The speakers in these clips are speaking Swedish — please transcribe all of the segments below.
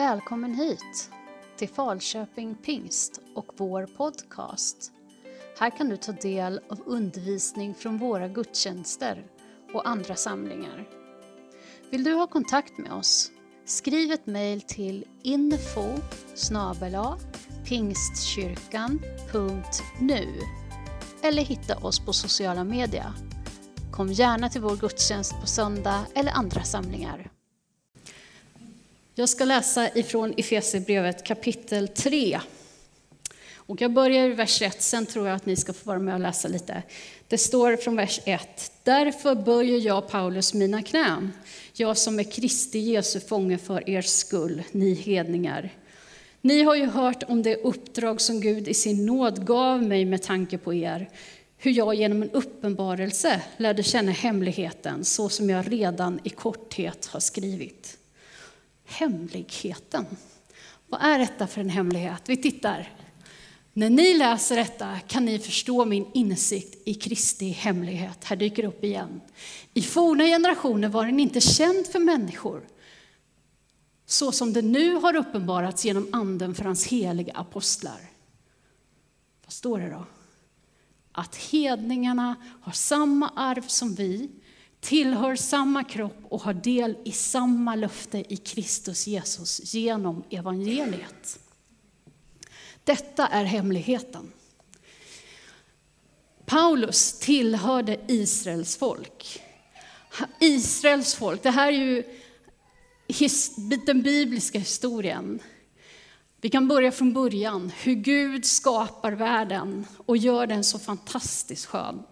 Välkommen hit till Falköping Pingst och vår podcast. Här kan du ta del av undervisning från våra gudstjänster och andra samlingar. Vill du ha kontakt med oss? Skriv ett mejl till info pingstkyrkan.nu eller hitta oss på sociala medier. Kom gärna till vår gudstjänst på söndag eller andra samlingar. Jag ska läsa ifrån Efesierbrevet kapitel 3. Och jag börjar i vers 1, sen tror jag att ni ska få vara med och läsa lite. Det står från vers 1. Därför böjer jag, Paulus, mina knän, jag som är Kristi Jesu fånge för er skull, ni hedningar. Ni har ju hört om det uppdrag som Gud i sin nåd gav mig med tanke på er, hur jag genom en uppenbarelse lärde känna hemligheten, så som jag redan i korthet har skrivit. Hemligheten. Vad är detta för en hemlighet? Vi tittar. När ni läser detta kan ni förstå min insikt i Kristi hemlighet. Här dyker det upp igen. I forna generationer var den inte känd för människor, så som det nu har uppenbarats genom anden för hans heliga apostlar. Vad står det då? Att hedningarna har samma arv som vi, tillhör samma kropp och har del i samma löfte i Kristus Jesus genom evangeliet. Detta är hemligheten. Paulus tillhörde Israels folk. Israels folk, det här är ju den bibliska historien. Vi kan börja från början, hur Gud skapar världen och gör den så fantastiskt skön.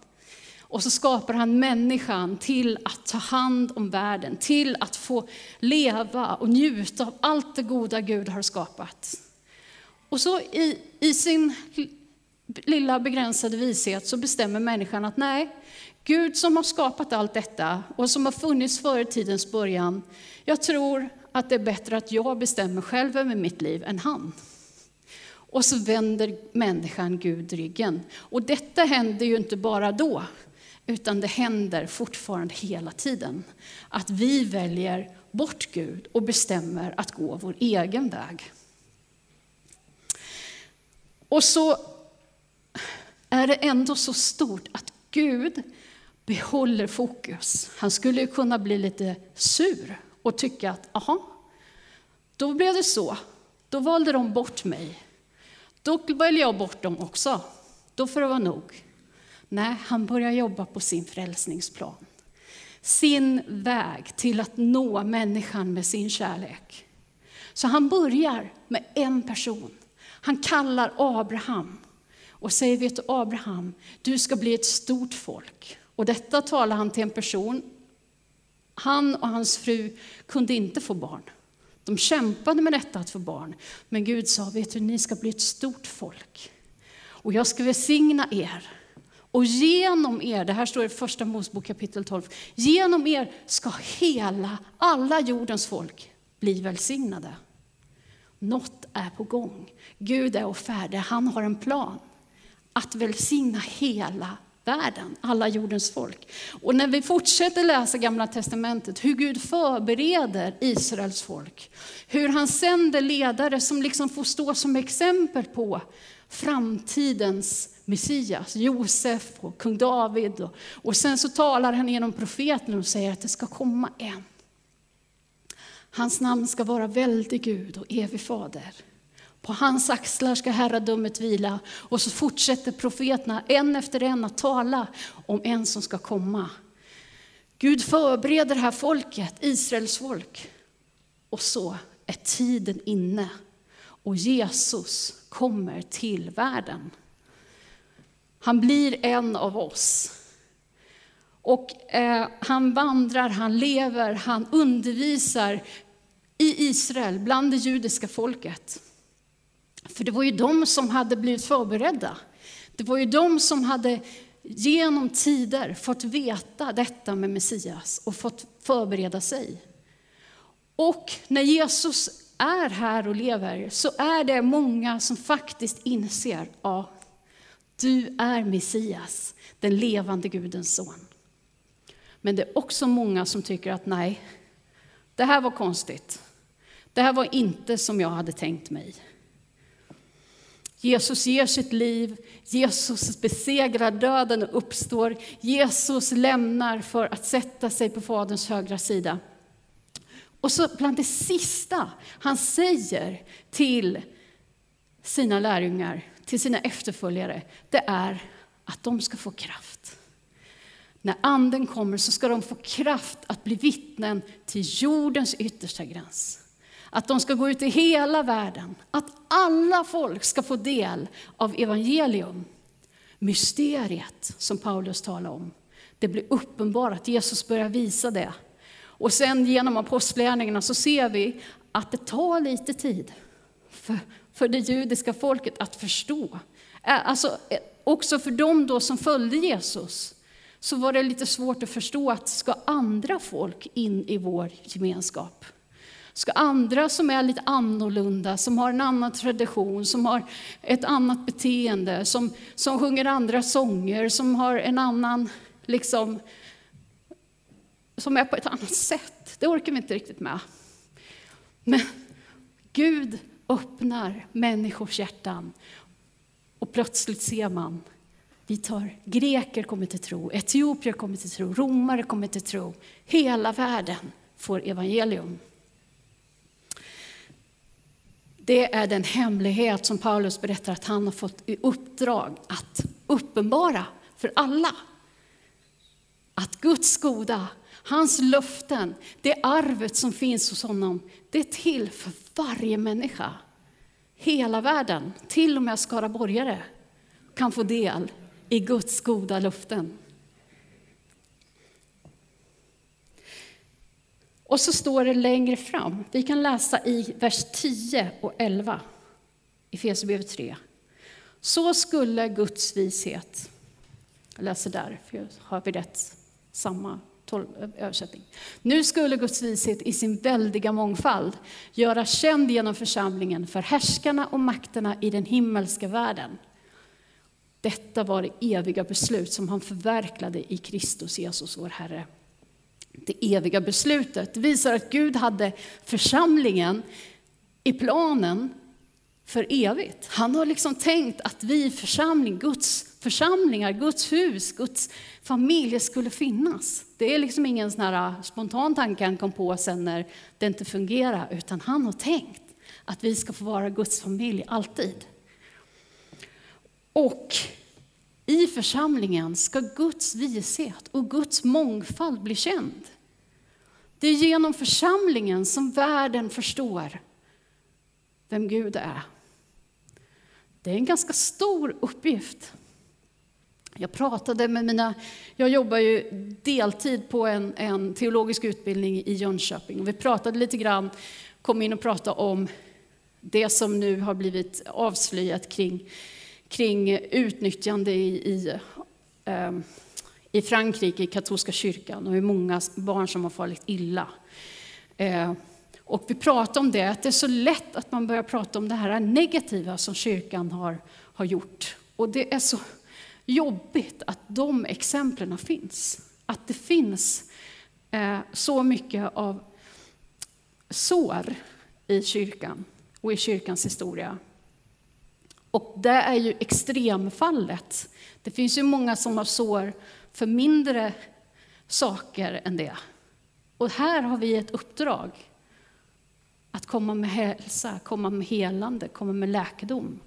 Och så skapar han människan till att ta hand om världen, till att få leva och njuta av allt det goda Gud har skapat. Och så i, i sin lilla begränsade vishet så bestämmer människan att nej, Gud som har skapat allt detta och som har funnits före tidens början, jag tror att det är bättre att jag bestämmer själv över mitt liv än han. Och så vänder människan Gud ryggen. Och detta händer ju inte bara då, utan det händer fortfarande hela tiden. Att vi väljer bort Gud och bestämmer att gå vår egen väg. Och så är det ändå så stort att Gud behåller fokus. Han skulle kunna bli lite sur och tycka att, aha, då blev det så. Då valde de bort mig. Då väljer jag bort dem också. Då får det vara nog. Nej, han börjar jobba på sin frälsningsplan. Sin väg till att nå människan med sin kärlek. Så han börjar med en person. Han kallar Abraham och säger, vet du Abraham, du ska bli ett stort folk. Och detta talar han till en person, han och hans fru kunde inte få barn. De kämpade med detta att få barn. Men Gud sa, vet du, ni ska bli ett stort folk. Och jag ska välsigna er. Och genom er, det här står i första Mosebok kapitel 12, genom er ska hela, alla jordens folk bli välsignade. Något är på gång. Gud är färdig, han har en plan att välsigna hela världen, alla jordens folk. Och när vi fortsätter läsa Gamla Testamentet, hur Gud förbereder Israels folk, hur han sänder ledare som liksom får stå som exempel på framtidens Messias, Josef och kung David. Och, och sen så talar han genom profeten och säger att det ska komma en. Hans namn ska vara väldig Gud och evig fader. På hans axlar ska herradömet vila. Och så fortsätter profeterna en efter en att tala om en som ska komma. Gud förbereder det här folket, Israels folk. Och så är tiden inne och Jesus kommer till världen. Han blir en av oss. Och eh, han vandrar, han lever, han undervisar i Israel, bland det judiska folket. För det var ju de som hade blivit förberedda. Det var ju de som hade genom tider fått veta detta med Messias och fått förbereda sig. Och när Jesus är här och lever så är det många som faktiskt inser, ja, du är Messias, den levande Gudens son. Men det är också många som tycker att nej, det här var konstigt. Det här var inte som jag hade tänkt mig. Jesus ger sitt liv, Jesus besegrar döden och uppstår. Jesus lämnar för att sätta sig på Faderns högra sida. Och så bland det sista han säger till sina lärjungar, till sina efterföljare, det är att de ska få kraft. När anden kommer så ska de få kraft att bli vittnen till jordens yttersta gräns. Att de ska gå ut i hela världen, att alla folk ska få del av evangelium. Mysteriet som Paulus talar om, det blir uppenbarat, Jesus börjar visa det. Och sen genom apostlagärningarna så ser vi att det tar lite tid för, för det judiska folket att förstå. Alltså, också för dem då som följde Jesus så var det lite svårt att förstå att ska andra folk in i vår gemenskap? Ska andra som är lite annorlunda, som har en annan tradition, som har ett annat beteende, som, som sjunger andra sånger, som har en annan, liksom, som är på ett annat sätt. Det orkar vi inte riktigt med. Men Gud öppnar människors hjärtan och plötsligt ser man vi tar greker kommer till tro, etiopier kommer till tro, romare kommer till tro. Hela världen får evangelium. Det är den hemlighet som Paulus berättar att han har fått i uppdrag att uppenbara för alla. Att Guds goda, hans löften, det arvet som finns hos honom, det är till för varje människa. Hela världen, till och med skaraborgare, kan få del i Guds goda löften. Och så står det längre fram, vi kan läsa i vers 10 och 11 i Efesierbrevet 3. Så skulle Guds vishet, jag läser där, för har vi rätt samma Eh, översättning. Nu skulle Guds vishet i sin väldiga mångfald göra känd genom församlingen för härskarna och makterna i den himmelska världen. Detta var det eviga beslut som han förverkligade i Kristus Jesus, vår Herre det eviga beslutet. Visar att Gud hade församlingen i planen för evigt. Han har liksom tänkt att vi församling, Guds församlingar, Guds hus, Guds familj skulle finnas. Det är liksom ingen sån här äh, spontan tanke han kom på sen när det inte fungerar, utan han har tänkt att vi ska få vara Guds familj alltid. Och i församlingen ska Guds vishet och Guds mångfald bli känd. Det är genom församlingen som världen förstår vem Gud är. Det är en ganska stor uppgift. Jag pratade med mina, jag jobbar ju deltid på en, en teologisk utbildning i Jönköping. Och vi pratade lite grann, kom in och pratade om det som nu har blivit avslöjat kring kring utnyttjande i, i, eh, i Frankrike, i katolska kyrkan, och hur många barn som har farit illa. Eh, och vi pratade om det, att det är så lätt att man börjar prata om det här negativa som kyrkan har, har gjort. Och det är så jobbigt att de exemplen finns. Att det finns eh, så mycket av sår i kyrkan och i kyrkans historia. Och det är ju extremfallet. Det finns ju många som har sår för mindre saker än det. Och här har vi ett uppdrag att komma med hälsa, komma med helande, komma med läkedom.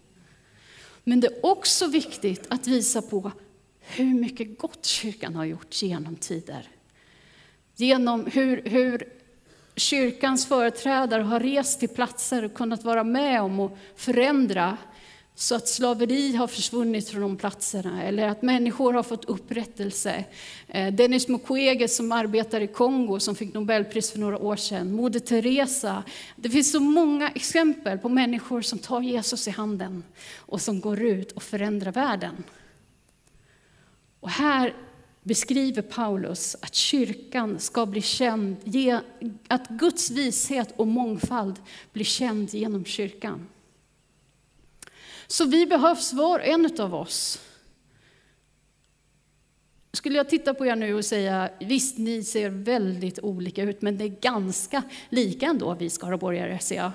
Men det är också viktigt att visa på hur mycket gott kyrkan har gjort genom tider. Genom hur, hur kyrkans företrädare har rest till platser och kunnat vara med om att förändra så att slaveri har försvunnit från de platserna, eller att människor har fått upprättelse. Eh, Dennis Mukwege som arbetar i Kongo, som fick Nobelpris för några år sedan. Moder Teresa. Det finns så många exempel på människor som tar Jesus i handen och som går ut och förändrar världen. Och här beskriver Paulus att kyrkan ska bli känd, att Guds vishet och mångfald blir känd genom kyrkan. Så vi behövs var och en av oss. skulle jag titta på er nu och säga, visst ni ser väldigt olika ut, men det är ganska lika ändå, vi skaraborgare, ser jag.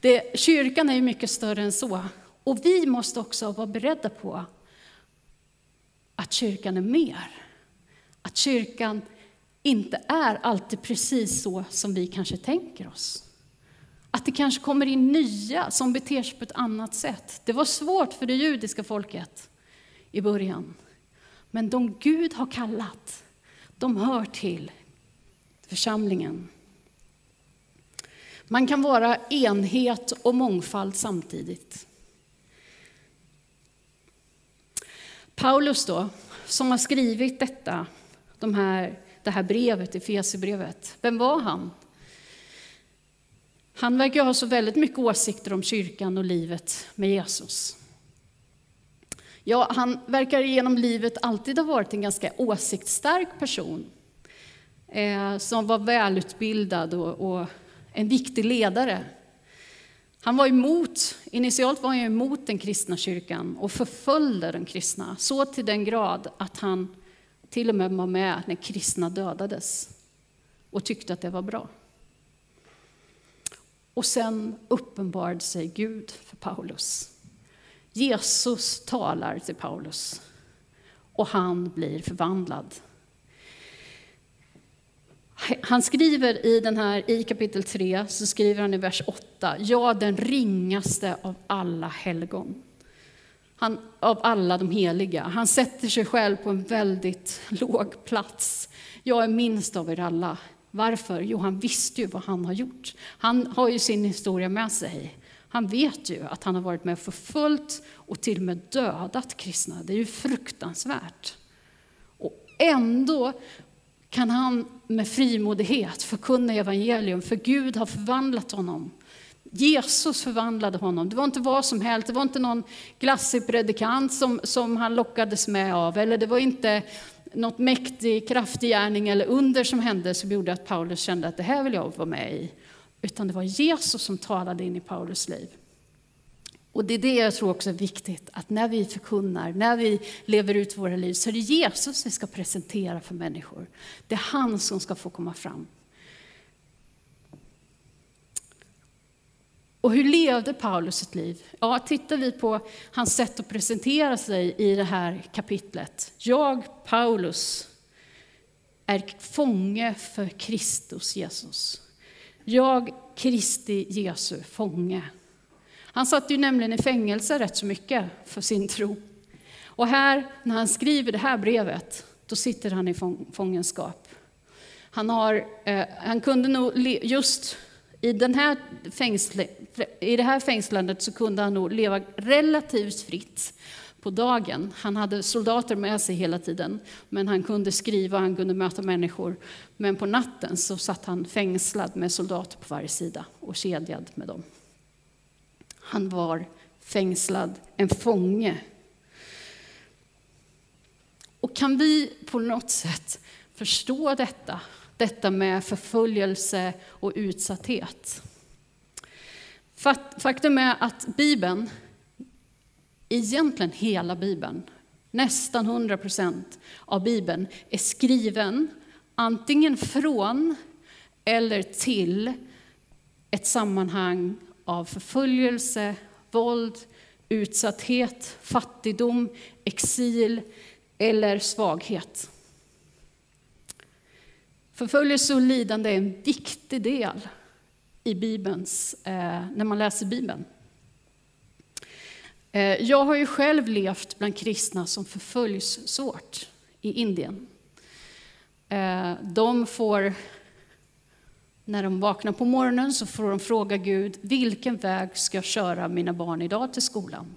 Det, kyrkan är ju mycket större än så. Och vi måste också vara beredda på att kyrkan är mer. Att kyrkan inte är alltid precis så som vi kanske tänker oss. Att det kanske kommer in nya som beter sig på ett annat sätt. Det var svårt för det judiska folket i början. Men de Gud har kallat, de hör till församlingen. Man kan vara enhet och mångfald samtidigt. Paulus då, som har skrivit detta, de här, det här brevet, Efesierbrevet, vem var han? Han verkar ha så väldigt mycket åsikter om kyrkan och livet med Jesus. Ja, han verkar genom livet alltid ha varit en ganska åsiktsstark person. Eh, som var välutbildad och, och, en viktig ledare. Han var emot, initialt var han emot den kristna kyrkan och förföljde den kristna. Så till den grad att han till och med var med när kristna dödades. Och tyckte att det var bra. Och sen uppenbarade sig Gud för Paulus. Jesus talar till Paulus och han blir förvandlad. Han skriver i, den här, i kapitel 3, så skriver han i vers 8, ja den ringaste av alla helgon. Han, av alla de heliga. Han sätter sig själv på en väldigt låg plats. Jag är minst av er alla. Varför? Jo, han visste ju vad han har gjort. Han har ju sin historia med sig. Han vet ju att han har varit med och förföljt och till och med dödat kristna. Det är ju fruktansvärt. Och ändå kan han med frimodighet förkunna evangelium, för Gud har förvandlat honom. Jesus förvandlade honom. Det var inte vad som helst, det var inte någon glassig predikant som, som han lockades med av, eller det var inte något mäktig, kraftig gärning eller under som hände som gjorde att Paulus kände att det här vill jag vara med i. Utan det var Jesus som talade in i Paulus liv. Och det är det jag tror också är viktigt, att när vi förkunnar, när vi lever ut våra liv, så är det Jesus vi ska presentera för människor. Det är han som ska få komma fram. Och hur levde Paulus sitt liv? Ja, tittar vi på hans sätt att presentera sig i det här kapitlet. Jag, Paulus, är fånge för Kristus Jesus. Jag, Kristi Jesu fånge. Han satt ju nämligen i fängelse rätt så mycket för sin tro. Och här, när han skriver det här brevet, då sitter han i fångenskap. Han, har, eh, han kunde nog, just i, den här fängsle, i det här fängslandet så kunde han nog leva relativt fritt på dagen. Han hade soldater med sig hela tiden, men han kunde skriva, han kunde möta människor. Men på natten så satt han fängslad med soldater på varje sida och kedjad med dem. Han var fängslad, en fånge. Och kan vi på något sätt förstå detta, detta med förföljelse och utsatthet? Faktum är att Bibeln, egentligen hela Bibeln, nästan 100 procent av Bibeln är skriven antingen från eller till ett sammanhang av förföljelse, våld, utsatthet, fattigdom, exil eller svaghet. Förföljelse och lidande är en viktig del i Bibelns, eh, när man läser Bibeln. Eh, jag har ju själv levt bland kristna som förföljs svårt i Indien. Eh, de får när de vaknar på morgonen så får de fråga Gud, vilken väg ska jag köra mina barn idag till skolan?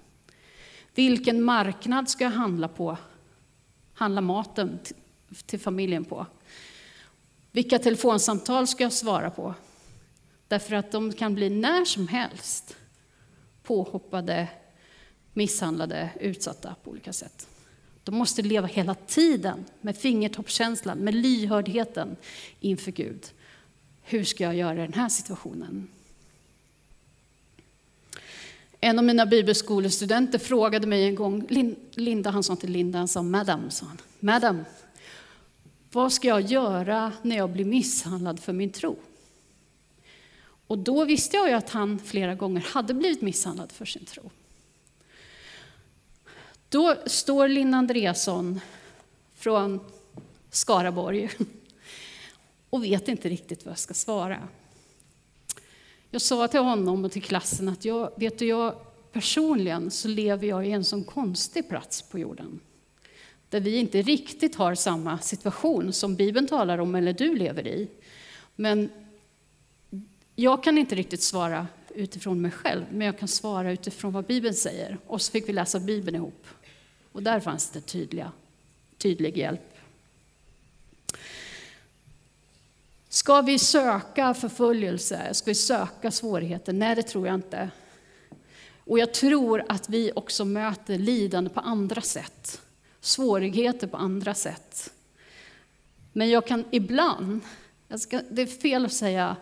Vilken marknad ska jag handla på? Handla maten till familjen på? Vilka telefonsamtal ska jag svara på? Därför att de kan bli när som helst påhoppade, misshandlade, utsatta på olika sätt. De måste leva hela tiden med fingertoppskänslan, med lyhördheten inför Gud. Hur ska jag göra i den här situationen? En av mina bibelskolestudenter frågade mig en gång, Linda, han sa inte Linda, han sa Madam, sa han. Madam, vad ska jag göra när jag blir misshandlad för min tro? Och då visste jag ju att han flera gånger hade blivit misshandlad för sin tro. Då står Linn Andreasson från Skaraborg och vet inte riktigt vad jag ska svara. Jag sa till honom och till klassen att jag, vet du, jag personligen så lever jag i en sån konstig plats på jorden. Där vi inte riktigt har samma situation som Bibeln talar om eller du lever i. Men jag kan inte riktigt svara utifrån mig själv, men jag kan svara utifrån vad Bibeln säger. Och så fick vi läsa Bibeln ihop. Och där fanns det tydliga, tydlig hjälp. Ska vi söka förföljelse? Ska vi söka svårigheter? Nej, det tror jag inte. Och jag tror att vi också möter lidande på andra sätt. Svårigheter på andra sätt. Men jag kan ibland, jag ska, det är fel att säga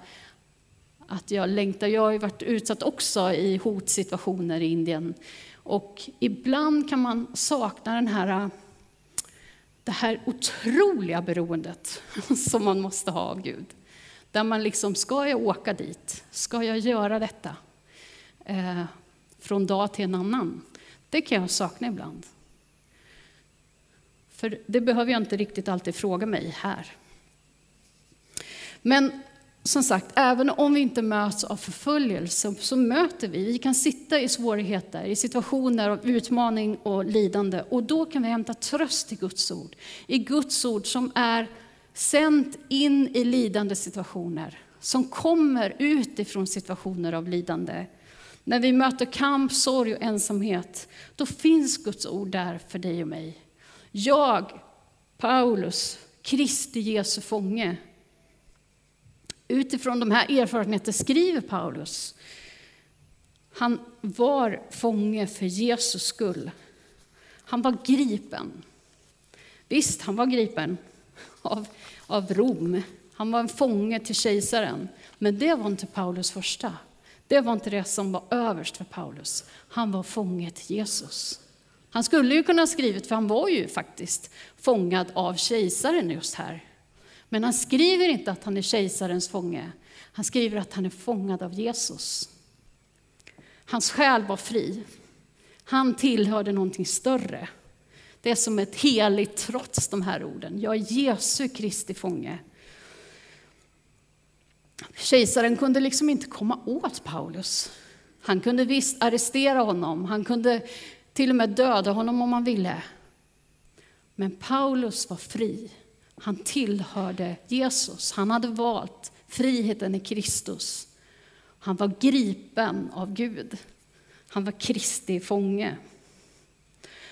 att jag längtar. Jag har ju varit utsatt också i hotsituationer i Indien. Och ibland kan man sakna den här, det här otroliga beroendet som man måste ha av Gud. Där man liksom, ska jag åka dit? Ska jag göra detta? Eh, från dag till en annan. Det kan jag sakna ibland. För det behöver jag inte riktigt alltid fråga mig här. Men som sagt, även om vi inte möts av förföljelse så möter vi. Vi kan sitta i svårigheter, i situationer av utmaning och lidande och då kan vi hämta tröst i Guds ord. I Guds ord som är sänt in i lidande situationer, som kommer utifrån situationer av lidande. När vi möter kamp, sorg och ensamhet, då finns Guds ord där för dig och mig. Jag, Paulus, Kristi Jesu fånge, Utifrån de här erfarenheterna skriver Paulus. Han var fånge för Jesus skull. Han var gripen. Visst, han var gripen av, av Rom. Han var en fånge till kejsaren. Men det var inte Paulus första. Det var inte det som var överst för Paulus. Han var fånge till Jesus. Han skulle ju kunna ha skrivit, för han var ju faktiskt fångad av kejsaren just här. Men han skriver inte att han är kejsarens fånge. Han skriver att han är fångad av Jesus. Hans själ var fri. Han tillhörde någonting större. Det är som ett heligt trots de här orden. Jag är Jesu Kristi fånge. Kejsaren kunde liksom inte komma åt Paulus. Han kunde visst arrestera honom, han kunde till och med döda honom om han ville. Men Paulus var fri. Han tillhörde Jesus. Han hade valt friheten i Kristus. Han var gripen av Gud. Han var Kristi fånge.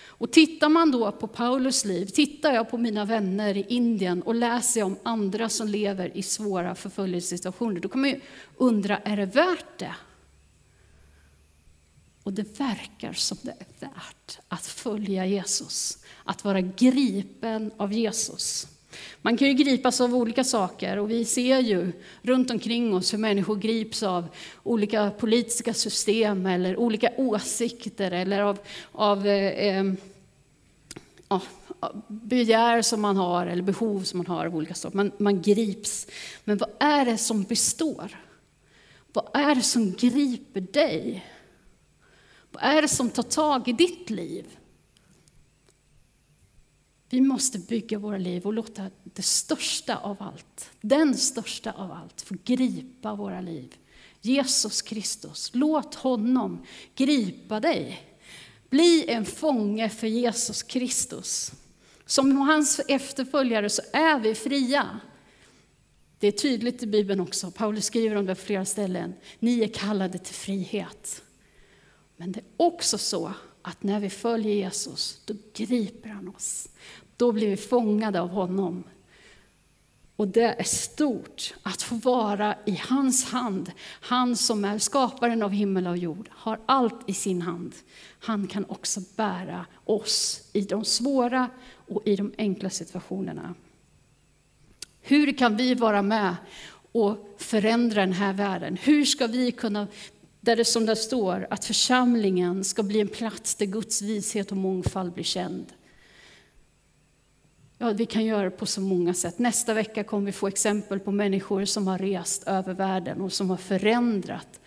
Och tittar man då på Paulus liv, tittar jag på mina vänner i Indien och läser om andra som lever i svåra förföljelsesituationer, då kan man ju undra, är det värt det? Och det verkar som det är värt att följa Jesus, att vara gripen av Jesus. Man kan ju gripas av olika saker och vi ser ju runt omkring oss hur människor grips av olika politiska system eller olika åsikter eller av, av eh, eh ja, begär som man har eller behov som man har av olika saker. Man, man grips. Men vad är det som består? Vad är det som griper dig? Vad är det som tar tag i ditt liv? Vi måste bygga våra liv och låta det största av allt, den största av allt, få gripa våra liv. Jesus Kristus, låt honom gripa dig. Bli en fånge för Jesus Kristus. Som hans efterföljare så är vi fria. Det är tydligt i Bibeln också, Paulus skriver om det på flera ställen. Ni är kallade till frihet. Men det är också så att när vi följer Jesus, då griper han oss. Då blir vi fångade av honom. Och det är stort att få vara i hans hand. Han som är skaparen av himmel och jord, har allt i sin hand. Han kan också bära oss i de svåra och i de enkla situationerna. Hur kan vi vara med och förändra den här världen? Hur ska vi kunna där det som det står att församlingen ska bli en plats där Guds vishet och mångfald blir känd. Ja, vi kan göra det på så många sätt. Nästa vecka kommer vi få exempel på människor som har rest över världen och som har förändrat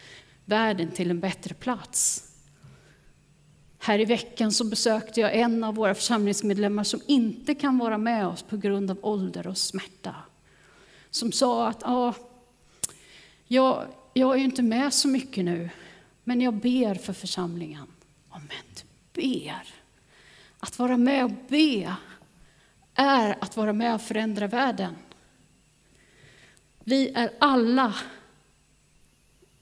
världen till en bättre plats. Här i veckan så besökte jag en av våra församlingsmedlemmar som inte kan vara med oss på grund av ålder och smärta. Som sa att ja, jag, jag är ju inte med så mycket nu, men jag ber för församlingen. Amen, du ber. Att vara med och be är att vara med och förändra världen. Vi är alla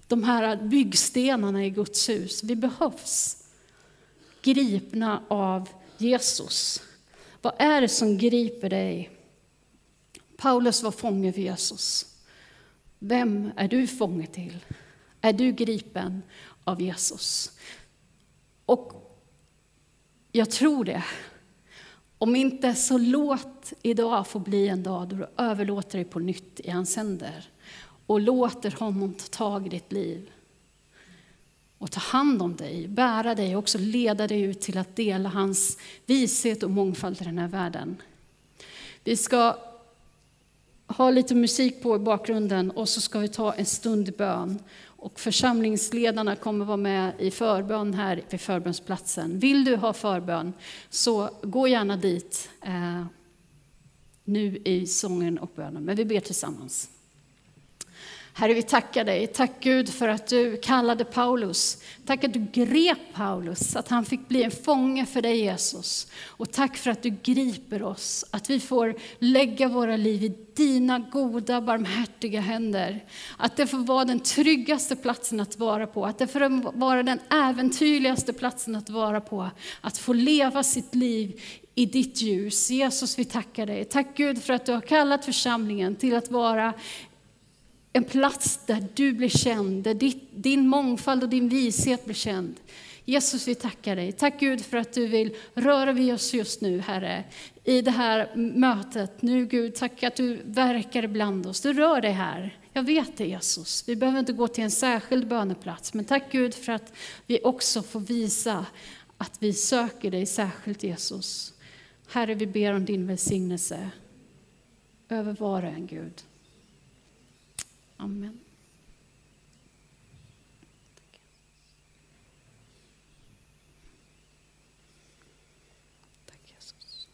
de här byggstenarna i Guds hus. Vi behövs gripna av Jesus. Vad är det som griper dig? Paulus var fånge för Jesus. Vem är du fånge till? Är du gripen av Jesus? Och jag tror det. Om inte så låt idag få bli en dag då du överlåter dig på nytt i hans händer och låter honom ta tag i ditt liv och ta hand om dig, bära dig och också leda dig ut till att dela hans vishet och mångfald i den här världen. Vi ska ha lite musik på i bakgrunden och så ska vi ta en stund i bön. Och församlingsledarna kommer vara med i förbön här vid förbönsplatsen. Vill du ha förbön så gå gärna dit eh, nu i sången och bönen. Men vi ber tillsammans. Herre, vi tackar dig. Tack Gud för att du kallade Paulus. Tack att du grep Paulus, att han fick bli en fånge för dig Jesus. Och tack för att du griper oss, att vi får lägga våra liv i dina goda, barmhärtiga händer. Att det får vara den tryggaste platsen att vara på, att det får vara den äventyrligaste platsen att vara på. Att få leva sitt liv i ditt ljus. Jesus, vi tackar dig. Tack Gud för att du har kallat församlingen till att vara en plats där du blir känd, där ditt, din mångfald och din vishet blir känd. Jesus, vi tackar dig. Tack Gud för att du vill röra vid oss just nu, Herre, i det här mötet. Nu Gud, tack att du verkar ibland oss. Du rör dig här. Jag vet det Jesus. Vi behöver inte gå till en särskild böneplats, men tack Gud för att vi också får visa att vi söker dig särskilt Jesus. Herre, vi ber om din välsignelse över var och en, Gud. Amen. Tack Jesus.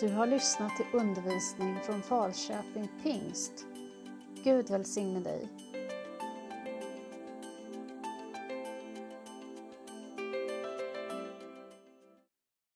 Du har lyssnat till undervisning från Falköping Pingst. Gud välsigne dig.